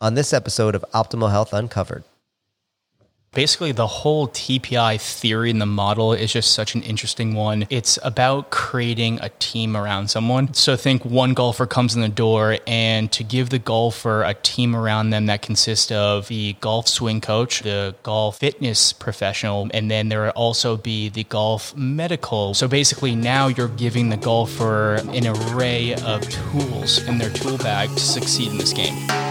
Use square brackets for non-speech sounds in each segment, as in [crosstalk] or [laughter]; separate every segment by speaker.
Speaker 1: on this episode of Optimal Health Uncovered.
Speaker 2: Basically, the whole TPI theory and the model is just such an interesting one. It's about creating a team around someone. So, think one golfer comes in the door, and to give the golfer a team around them that consists of the golf swing coach, the golf fitness professional, and then there will also be the golf medical. So, basically, now you're giving the golfer an array of tools in their tool bag to succeed in this game.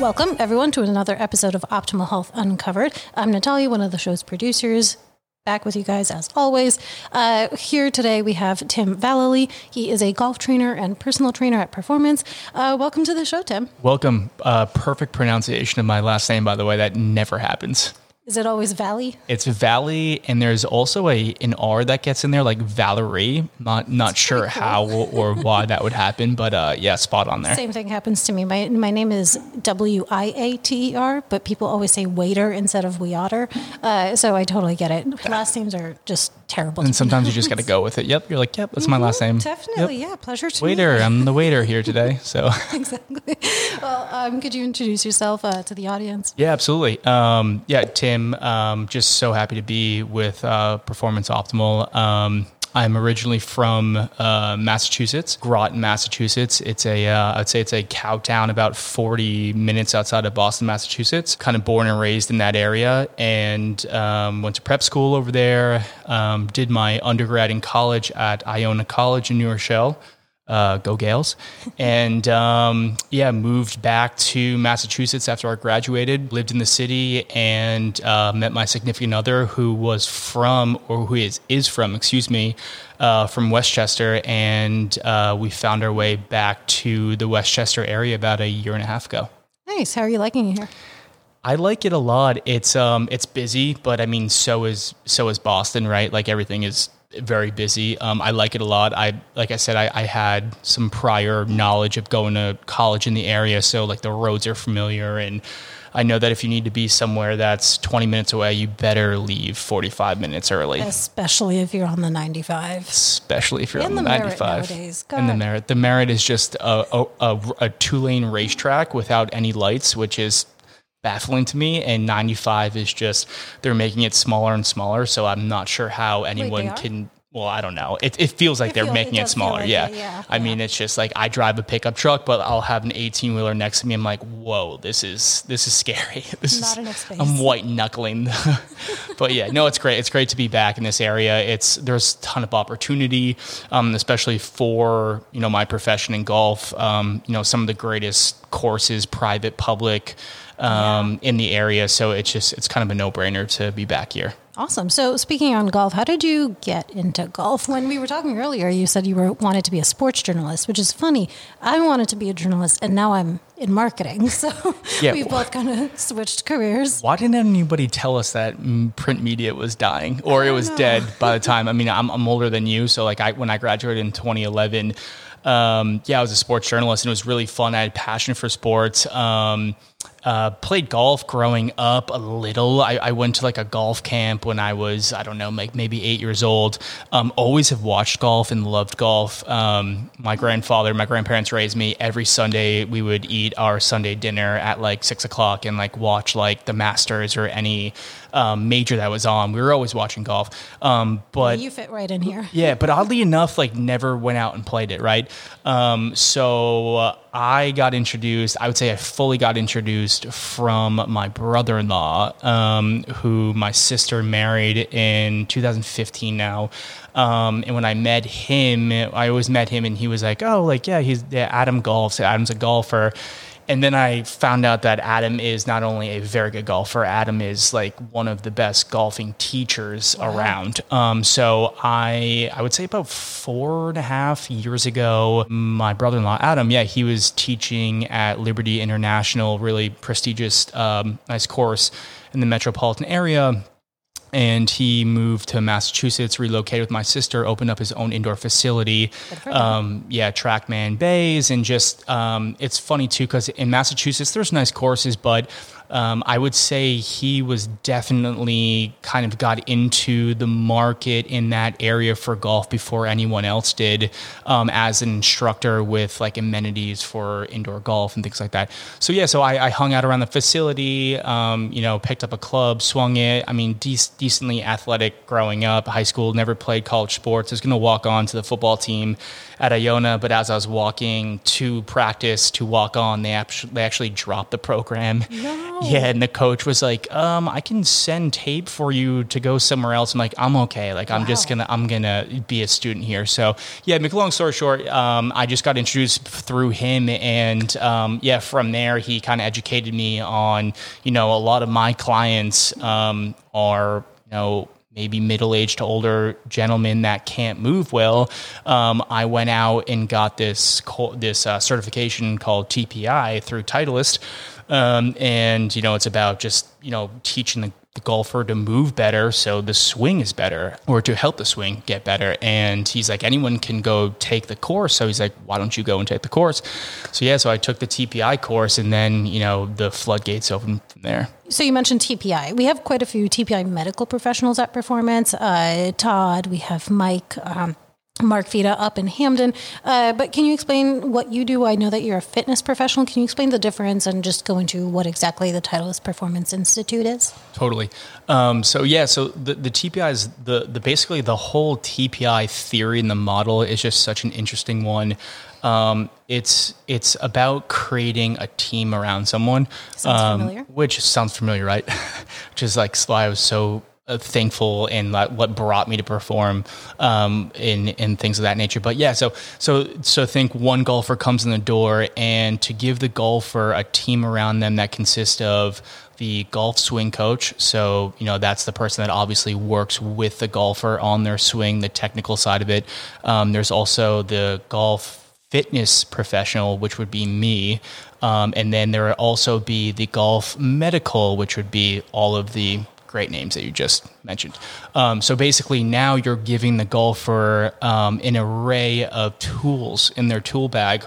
Speaker 3: Welcome, everyone, to another episode of Optimal Health Uncovered. I'm Natalia, one of the show's producers. Back with you guys as always. Uh, here today we have Tim Vallely. He is a golf trainer and personal trainer at Performance. Uh, welcome to the show, Tim.
Speaker 2: Welcome. Uh, perfect pronunciation of my last name, by the way. That never happens.
Speaker 3: Is it always Valley?
Speaker 2: It's Valley, and there's also a an R that gets in there, like Valerie. Not not sure
Speaker 3: cool.
Speaker 2: how [laughs] or why that would happen, but uh, yeah, spot on there.
Speaker 3: Same thing happens to me. My my name is W I A T E R, but people always say waiter instead of we otter. Uh, so I totally get it. Last names are just terrible.
Speaker 2: And sometimes you just got to go with it. Yep, you're like, yep, that's my last name.
Speaker 3: Definitely,
Speaker 2: Yep.
Speaker 3: yeah. Pleasure to
Speaker 2: Waiter. I'm the waiter here [laughs] today. So [laughs]
Speaker 3: exactly. Well, um, could you introduce yourself uh, to the audience?
Speaker 2: yeah, absolutely. Um, yeah, Tim, um, just so happy to be with uh, Performance Optimal. I'm originally from uh, Massachusetts, Groton, Massachusetts. It's a, uh, I'd say it's a cow town about 40 minutes outside of Boston, Massachusetts. Kind of born and raised in that area, and um, went to prep school over there. Um, did my undergrad in college at Iona College in New Rochelle. Uh, go Gaels, [laughs] and um, yeah, moved back to Massachusetts after I graduated. Lived in the city and uh, met my significant other, who was from or who is is from, excuse me, uh, from Westchester, and uh, we found our way back to the Westchester area about a year and a half ago.
Speaker 3: Nice. How are you liking it here?
Speaker 2: I like it a lot. It's um it's busy, but I mean so is so is Boston, right? Like everything is very busy. Um, I like it a lot. I like I said, I, I had some prior knowledge of going to college in the area, so like the roads are familiar, and I know that if you need to be somewhere that's 20 minutes away, you better leave 45 minutes early.
Speaker 3: Especially if you're on the 95.
Speaker 2: Especially if you're
Speaker 3: And
Speaker 2: on the,
Speaker 3: the
Speaker 2: 95 and the
Speaker 3: God.
Speaker 2: Merritt. The Merritt is just a, a, a, a two lane racetrack without any lights, which is baffling to me. And 95 is just they're making it smaller and smaller. So I'm not sure how anyone
Speaker 3: are?
Speaker 2: can. Well, I don't know. It, it feels like
Speaker 3: It
Speaker 2: they're
Speaker 3: feel-
Speaker 2: making
Speaker 3: it
Speaker 2: it, smaller.
Speaker 3: like
Speaker 2: yeah.
Speaker 3: yeah,
Speaker 2: I
Speaker 3: yeah.
Speaker 2: mean, it's just like I drive a pickup truck, but I'll have an 18 wheeler next to me. I'm like, whoa, this is this is scary. [laughs] This
Speaker 3: Not
Speaker 2: is. I'm white knuckling. [laughs] but yeah, no, it's great. It's great to be back in this area. It's there's a ton of opportunity, um, especially for you know my profession in golf. Um, you know, some of the greatest courses, private, public, um, in the area. So it's just it's kind of a no brainer to be back here.
Speaker 3: Awesome. So, speaking on golf, how did you get into golf? When we were talking earlier, you said you were wanted to be a sports journalist, which is funny. I wanted to be a journalist, and now I'm in marketing. [laughs] So
Speaker 2: Yeah.
Speaker 3: we both kind of switched careers.
Speaker 2: Why didn't anybody tell us that print media was dying or it was dead [laughs] by the time? I mean, I'm, I'm older than you, so like I when I graduated in 2011, um, yeah, I was a sports journalist and it was really fun. I had passion for sports. Um, uh, played golf growing up a little. I, I went to like a golf camp when I was, I don't know, like maybe eight years old. Um, always have watched golf and loved golf. Um, my grandfather, my grandparents raised me. Every Sunday we would eat our Sunday dinner at like six o'clock and like watch like the Masters or any um, major that was on. We were always watching golf. Um, but
Speaker 3: you fit right in here.
Speaker 2: yeah, but oddly enough, like never went out and played it, right? Um, so uh, I got introduced, I would say I fully got introduced from my brother in law, um, who my sister married in 2015 now. Um, and when I met him, I always met him and he was like, oh, like, yeah, he's yeah, Adam golfs. Adam's a golfer. And then I found out that Adam is not only a very good golfer, Adam is like one of the best golfing teachers around. Um, so I, I would say about four and a half years ago, my brother-in-law Adam, yeah, he was teaching at Liberty International, really prestigious, um, nice course in the metropolitan area and he moved to Massachusetts, relocated with my sister, opened up his own indoor facility. Um, yeah, Trackman Bays, and just um, it's funny too because in Massachusetts there's nice courses, but Um, I would say he was definitely kind of got into the market in that area for golf before anyone else did um, as an instructor with like amenities for indoor golf and things like that. So yeah, so I, I hung out around the facility, um, you know, picked up a club, swung it. I mean, de- decently athletic growing up, high school, never played college sports. I was going to walk on to the football team at Iona, but as I was walking to practice to walk on, they actually, they actually dropped the program.
Speaker 3: No.
Speaker 2: Yeah, and the coach was like, um, I can send tape for you to go somewhere else. I'm like, I'm okay. Like, I'm just gonna, I'm gonna be a student here. So, yeah, make a long story short, um, I just got introduced through him, and um, yeah, from there he kind of educated me on, you know, a lot of my clients um, are, you know. Maybe middle-aged to older gentlemen that can't move well. Um, I went out and got this this uh, certification called TPI through Titleist, um, and you know it's about just you know teaching the, the golfer to move better so the swing is better or to help the swing get better and he's like anyone can go take the course so he's like why don't you go and take the course so yeah so i took the tpi course and then you know the floodgates opened from there
Speaker 3: So you mentioned TPI. We have quite a few TPI medical professionals at Performance. Uh, Todd, we have Mike, um, Mark Vita up in Hamden. Uh, but can you explain what you do? I know that you're a fitness professional. Can you explain the difference and just go into what exactly the Titleist Performance Institute is?
Speaker 2: Totally. Um, so yeah, so the, the TPI is the, the basically the whole TPI theory and the model is just such an interesting one. Um, it's it's about creating a team around someone,
Speaker 3: Sounds
Speaker 2: um,
Speaker 3: familiar.
Speaker 2: which sounds familiar, right? [laughs] which is like why I was so thankful and like what brought me to perform um, in in things of that nature. But yeah, so so so think one golfer comes in the door, and to give the golfer a team around them that consists of the golf swing coach. So, you know, that's the person that obviously works with the golfer on their swing, the technical side of it. Um, there's also the golf fitness professional, which would be me. Um, and then there would also be the golf medical, which would be all of the great names that you just mentioned. Um, so basically, now you're giving the golfer um, an array of tools in their tool bag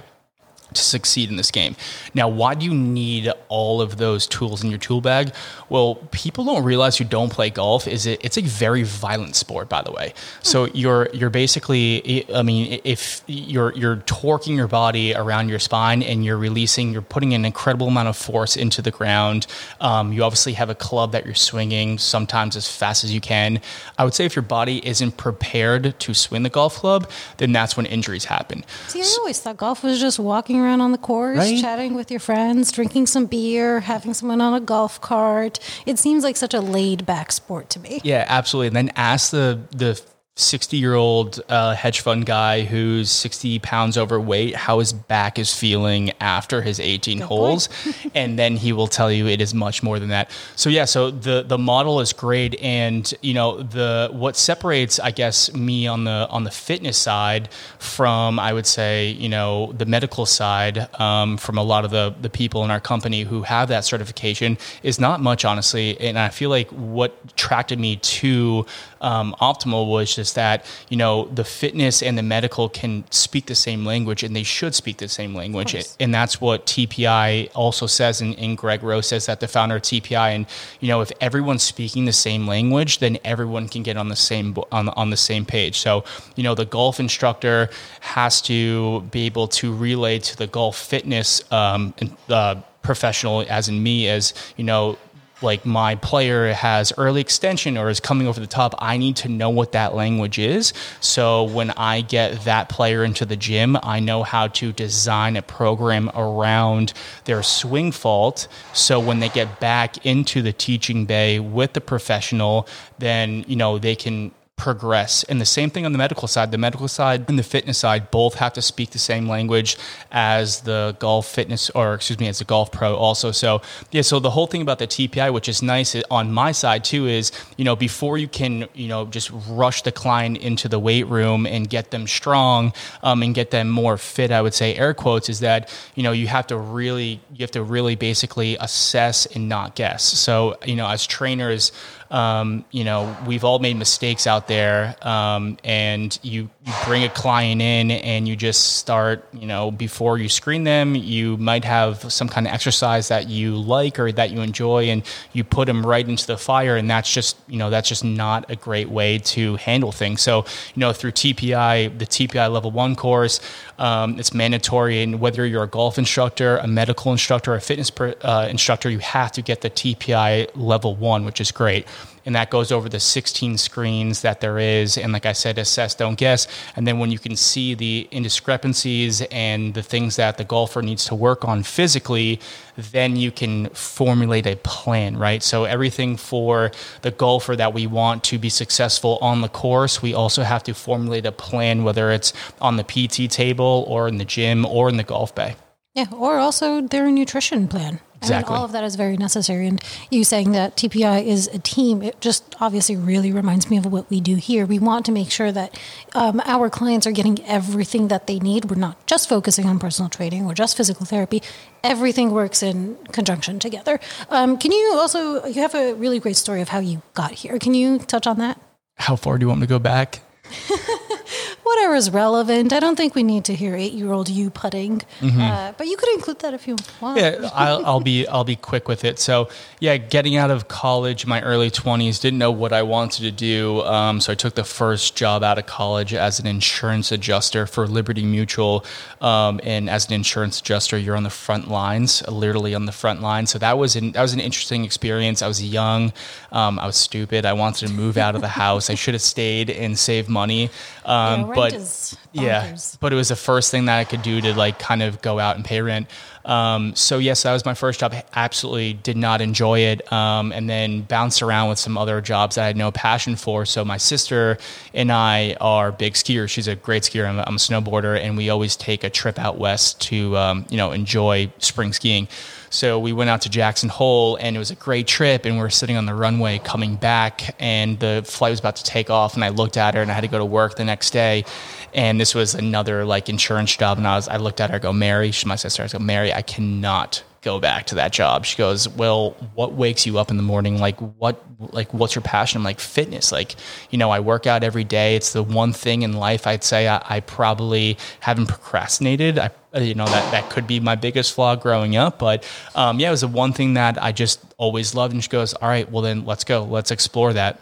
Speaker 2: to succeed in this game. Now, why do you need all of those tools in your tool bag? Well, people don't realize who don't play golf is it it's a very violent sport by the way. So you're you're basically I mean if you're you're torquing your body around your spine and you're releasing you're putting an incredible amount of force into the ground. Um, you obviously have a club that you're swinging sometimes as fast as you can. I would say if your body isn't prepared to swing the golf club, then that's when injuries happen.
Speaker 3: See, I always thought golf was just walking around on the course,
Speaker 2: Right?
Speaker 3: chatting with your friends, drinking some beer, having someone on a golf cart. It seems like such a laid back sport to me.
Speaker 2: Yeah, absolutely. And then ask the the sixty year old uh, hedge fund guy who's sixty pounds overweight how his back is feeling after his eighteen holes, [laughs] and then he will tell you it is much more than that. So yeah, so the the model is great, and you know the what separates I guess me on the on the fitness side from I would say you know the medical side um, from a lot of the the people in our company who have that certification is not much honestly, and I feel like what attracted me to um, Optimal was just that you know the fitness and the medical can speak the same language, and they should speak the same language, and that's what TPI also says. And, and Greg Rose says that the founder of TPI, and you know if everyone's speaking the same language, then everyone can get on the same on the, on the same page. So you know the golf instructor has to be able to relay to the golf fitness um, uh, professional, as in me, as you know like my player has early extension or is coming over the top, I need to know what that language is. So when I get that player into the gym, I know how to design a program around their swing fault. So when they get back into the teaching bay with the professional, then, you know, they can progress. And the same thing on the medical side. The medical side and the fitness side both have to speak the same language as the golf fitness, or excuse me, as the golf pro also. So yeah, so the whole thing about the TPI, which is nice on my side too, is you know before you can you know just rush the client into the weight room and get them strong um, and get them more fit, I would say air quotes is that you know you have to really you have to really basically assess and not guess. So you know as trainers um, you know, we've all made mistakes out there, um, and you you bring a client in and you just start, you know, before you screen them, you might have some kind of exercise that you like or that you enjoy, and you put them right into the fire, and that's just, you know, that's just not a great way to handle things. So, you know, through TPI, the TPI level one course, um, it's mandatory, and whether you're a golf instructor, a medical instructor, a fitness per, uh, instructor, you have to get the TPI level one, which is great and that goes over the 16 screens that there is and like i said assess don't guess. And then when you can see the indiscrepancies and the things that the golfer needs to work on physically then you can formulate a plan right? So everything for the golfer that we want to be successful on the course we also have to formulate a plan whether it's on the pt table or in the gym or in the golf bay
Speaker 3: yeah, or also their nutrition plan.
Speaker 2: Exactly.
Speaker 3: I mean, all of that is very necessary. And you saying that TPI is a team, it just obviously really reminds me of what we do here. We want to make sure that um, our clients are getting everything that they need. We're not just focusing on personal training or just physical therapy. Everything works in conjunction together. Um, can you also, you have a really great story of how you got here. Can you touch on that?
Speaker 2: how far do you want me to go back [laughs]
Speaker 3: Whatever is relevant. I don't think we need to hear eight-year-old you putting, uh, but you could include that if you want.
Speaker 2: Mm-hmm. Yeah, I'll, I'll be I'll be quick with it. So yeah, getting out of college, my early twenties, didn't know what I wanted to do. Um, so I took the first job out of college as an insurance adjuster for Liberty Mutual. Um, and as an insurance adjuster, you're on the front lines, literally on the front lines. So that was an that was an interesting experience. I was young, um, I was stupid. I wanted to move out of the house. I should have stayed and saved money. [laughs] Um,
Speaker 3: Yeah, rent
Speaker 2: but yeah, but it was the first thing that I could do to like kind of go out and pay rent. Um, so yes, that was my first job. Absolutely did not enjoy it, um, and then bounced around with some other jobs that I had no passion for. So my sister and I are big skiers. She's a great skier. I'm a, I'm a snowboarder, and we always take a trip out west to um, you know enjoy spring skiing. So we went out to Jackson Hole and it was a great trip. And we were sitting on the runway coming back, and the flight was about to take off. And I looked at her and I had to go to work the next day. And this was another like insurance job. And I was, I looked at her, I go, Mary, she's my sister. I go, Mary, I cannot go back to that job. She goes, well, what wakes you up in the morning? Like what, like what's your passion? I'm like fitness. Like, you know, I work out every day. It's the one thing in life I'd say I, I probably haven't procrastinated. I, you know, that, that could be my biggest flaw growing up. But um, yeah, it was the one thing that I just always loved. And she goes, all right, well then let's go. Let's explore that.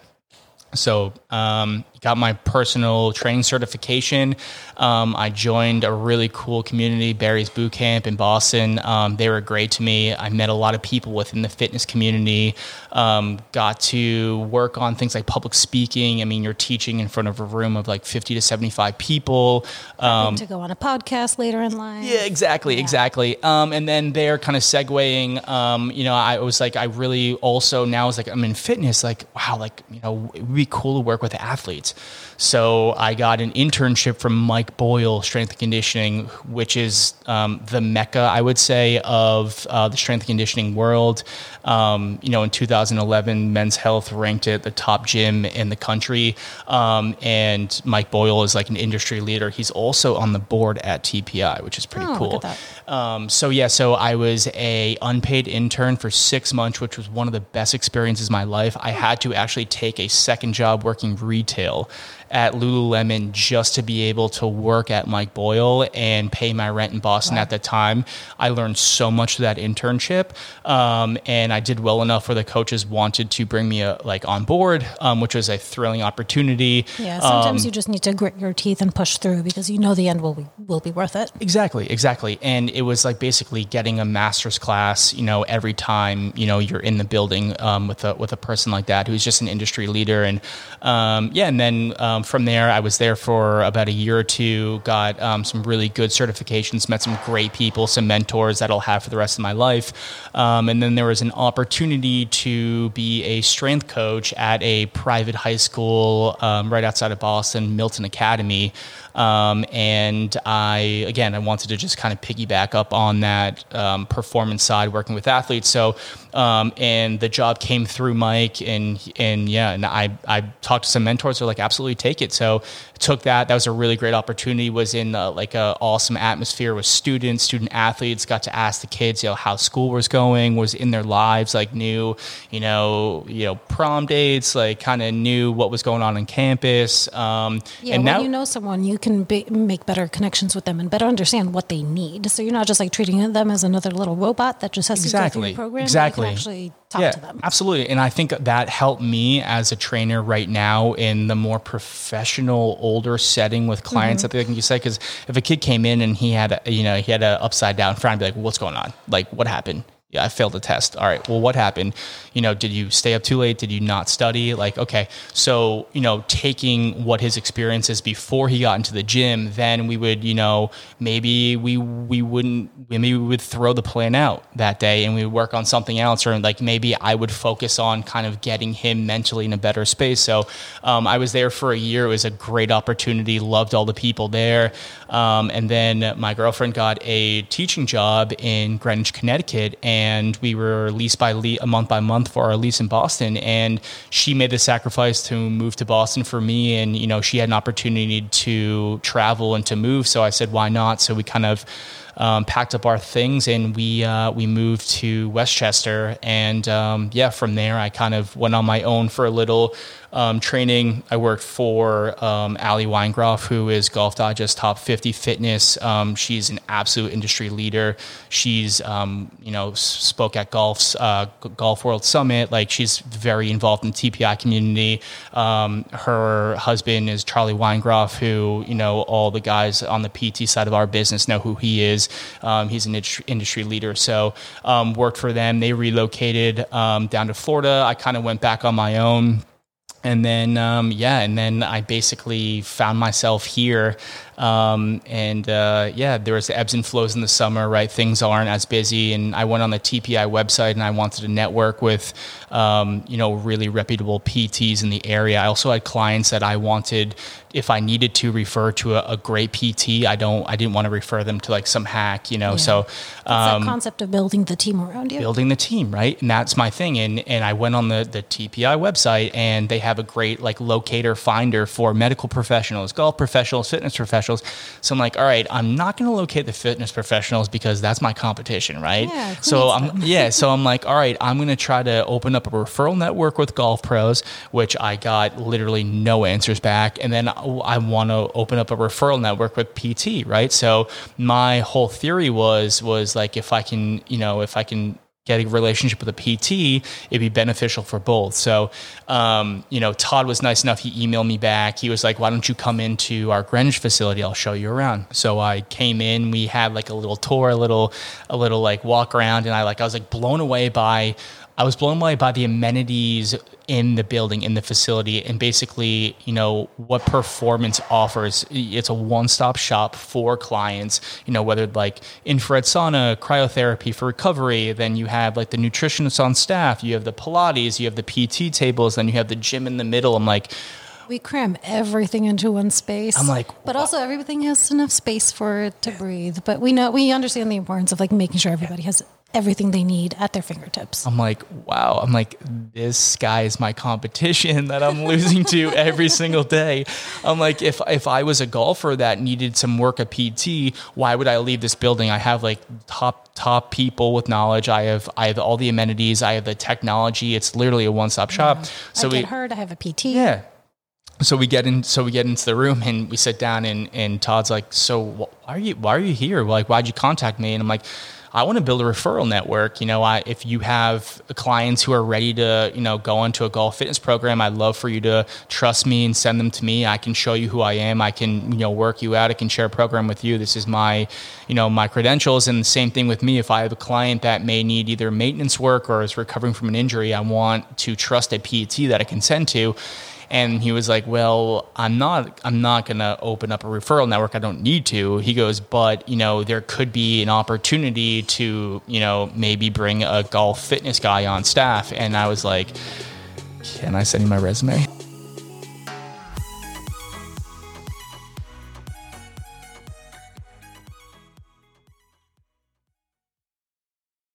Speaker 2: So, um, got my personal training certification. Um, I joined a really cool community, Barry's Boot Camp in Boston. Um, they were great to me. I met a lot of people within the fitness community. Um, got to work on things like public speaking. I mean, you're teaching in front of a room of like 50 to 75 people. Um,
Speaker 3: to go on a podcast later in life.
Speaker 2: yeah, exactly, exactly. Um, and then they're kind of segueing. Um, you know, I was like, I really also now is like I'm in fitness. Like, wow, like you know, it would be cool to work with athletes. So I got an internship from Mike Boyle, Strength and Conditioning, which is um, the mecca, I would say, of uh, the strength and conditioning world. Um, you know, in 2011, Men's Health ranked it the top gym in the country, um, and Mike Boyle is like an industry leader. He's also on the board at TPI, which is pretty
Speaker 3: Oh,
Speaker 2: cool. Um, so yeah, so I was a unpaid intern for six months, which was one of the best experiences of my life. I had to actually take a second job working retail at Lululemon just to be able to work at Mike Boyle and pay my rent in Boston at the time. I learned so much through that internship, um, and I did well enough where the coaches wanted to bring me uh like on board, um, which was a thrilling opportunity.
Speaker 3: Yeah, sometimes
Speaker 2: Um,
Speaker 3: you just need to grit your teeth and push through because you know the end will be will be worth it.
Speaker 2: Exactly, exactly. And it was like basically getting a master's class, you know, every time, you know, you're in the building um, with a with a person like that who's just an industry leader. And um, yeah, and then um, from there, I was there for about a year or two, got um, some really good certifications, met some great people, some mentors that I'll have for the rest of my life. Um, and then there was an opportunity to be a strength coach at a private high school um, right outside of Boston, Milton Academy. Um, and I, again, I wanted to just kind of piggyback up on that um, performance side, working with athletes. So Um, and the job came through Mike, and and yeah, and I I talked to some mentors. They're like, absolutely take it. So took that. That was a really great opportunity. Was in uh, like a awesome atmosphere with students, student athletes. Got to ask the kids, you know, how school was going. Was in their lives, like knew, you know, you know, prom dates, like kind of knew what was going on on campus. Um,
Speaker 3: Yeah,
Speaker 2: and
Speaker 3: when
Speaker 2: now
Speaker 3: you know someone, you can be, make better connections with them and better understand what they need. So you're not just like treating them as another little robot that just has to go through
Speaker 2: exactly
Speaker 3: program.
Speaker 2: exactly
Speaker 3: Can actually talk
Speaker 2: yeah,
Speaker 3: to them.
Speaker 2: absolutely and i think that helped me as a trainer right now in the more professional older setting with clients
Speaker 3: Mm-hmm.
Speaker 2: that like you said because if a kid came in and he had a, you know he had an upside down frown I'd be like well, what's going on like what happened yeah, I failed the test. All right. Well, what happened? You know, did you stay up too late? Did you not study? Like, okay. So, you know, taking what his experiences before he got into the gym, then we would, you know, maybe we we wouldn't maybe we would throw the plan out that day and we would work on something else, or like maybe I would focus on kind of getting him mentally in a better space. So, um, I was there for a year. It was a great opportunity. Loved all the people there. Um, and then my girlfriend got a teaching job in Greenwich, Connecticut, and we were leased by a month by month for our lease in Boston. And she made the sacrifice to move to Boston for me, and you know she had an opportunity to travel and to move. So I said, why not? So we kind of um, packed up our things and we uh, we moved to Westchester. And um, yeah, from there I kind of went on my own for a little um, training. I worked for um, Ali Weingroff, who is Golf Digest Top 50 Fitness. Um, she's an absolute industry leader. She's um, you know spoke at golf's uh, Golf World Summit. Like she's very involved in the TPI community. Um, her husband is Charlie Weingroff, who you know all the guys on the PT side of our business know who he is. Um, he's an industry, leader. So um, worked for them. They relocated um, down to Florida. I kind of went back on my own and then um, yeah and then i basically found myself here. Um, and uh, yeah there was ebbs and flows in the summer right? Things aren't as busy. And i went on the tpi website and i wanted to network with um, you know really reputable pts in the area. I also had clients that i wanted if i needed to refer to a, a great pt i don't i didn't want to refer them to like some hack you know? So
Speaker 3: It's that concept of building the team around you.
Speaker 2: building the team, right? And that's my thing. And and I went on the the TPI website and they have a great like locator finder for medical professionals, golf professionals, fitness professionals. So I'm like, all right, I'm not going to locate the fitness professionals because that's my competition, right?
Speaker 3: Yeah,
Speaker 2: so I'm yeah, so I'm like, all right, I'm going to try to open up a referral network with golf pros, which I got literally no answers back, and then I want to open up a referral network with PT, right? So my whole theory was was like if I can, you know, if I can get a relationship with a PT, it'd be beneficial for both. So, um, you know, Todd was nice enough. He emailed me back. He was like, why don't you come into our Greenwich facility? I'll show you around. So I came in, we had like a little tour, a little, a little like walk around. And I like, I was like blown away by, I was blown away by the amenities in the building, in the facility, and basically, you know, what performance offers. It's a one-stop shop for clients. You know, whether like infrared sauna, cryotherapy for recovery. Then you have like the nutritionists on staff. You have the Pilates. You have the PT tables. Then you have the gym in the middle. I'm like,
Speaker 3: We cram everything into one space.
Speaker 2: I'm like,
Speaker 3: but also everything has enough space for it to breathe. But we know we understand the importance of like making sure everybody has everything they need at their fingertips.
Speaker 2: I'm like, wow. I'm like, this guy is my competition that I'm losing to [laughs] every single day. I'm like, if if I was a golfer that needed some work at PT, why would I leave this building? I have like top top people with knowledge. I have I have all the amenities. I have the technology. It's literally a one stop shop. So
Speaker 3: I
Speaker 2: we
Speaker 3: get hurt. I have a PT.
Speaker 2: yeah. So we get in. So we get into the room and we sit down and and Todd's like, so why are you why are you here? Like, why'd you contact me? And I'm like. I want to build a referral network. You know, I, if you have clients who are ready to, you know, go into a golf fitness program, I'd love for you to trust me and send them to me. I can show you who I am. I can, you know, work you out. I can share a program with you. This is my, you know, my credentials. And the same thing with me. If I have a client that may need either maintenance work or is recovering from an injury, I want to trust a PET that I can send to and he was like well i'm not i'm not going to open up a referral network. I don't need to. He goes but you know there could be an opportunity to you know maybe bring a golf fitness guy on staff. And i was like can i send you my resume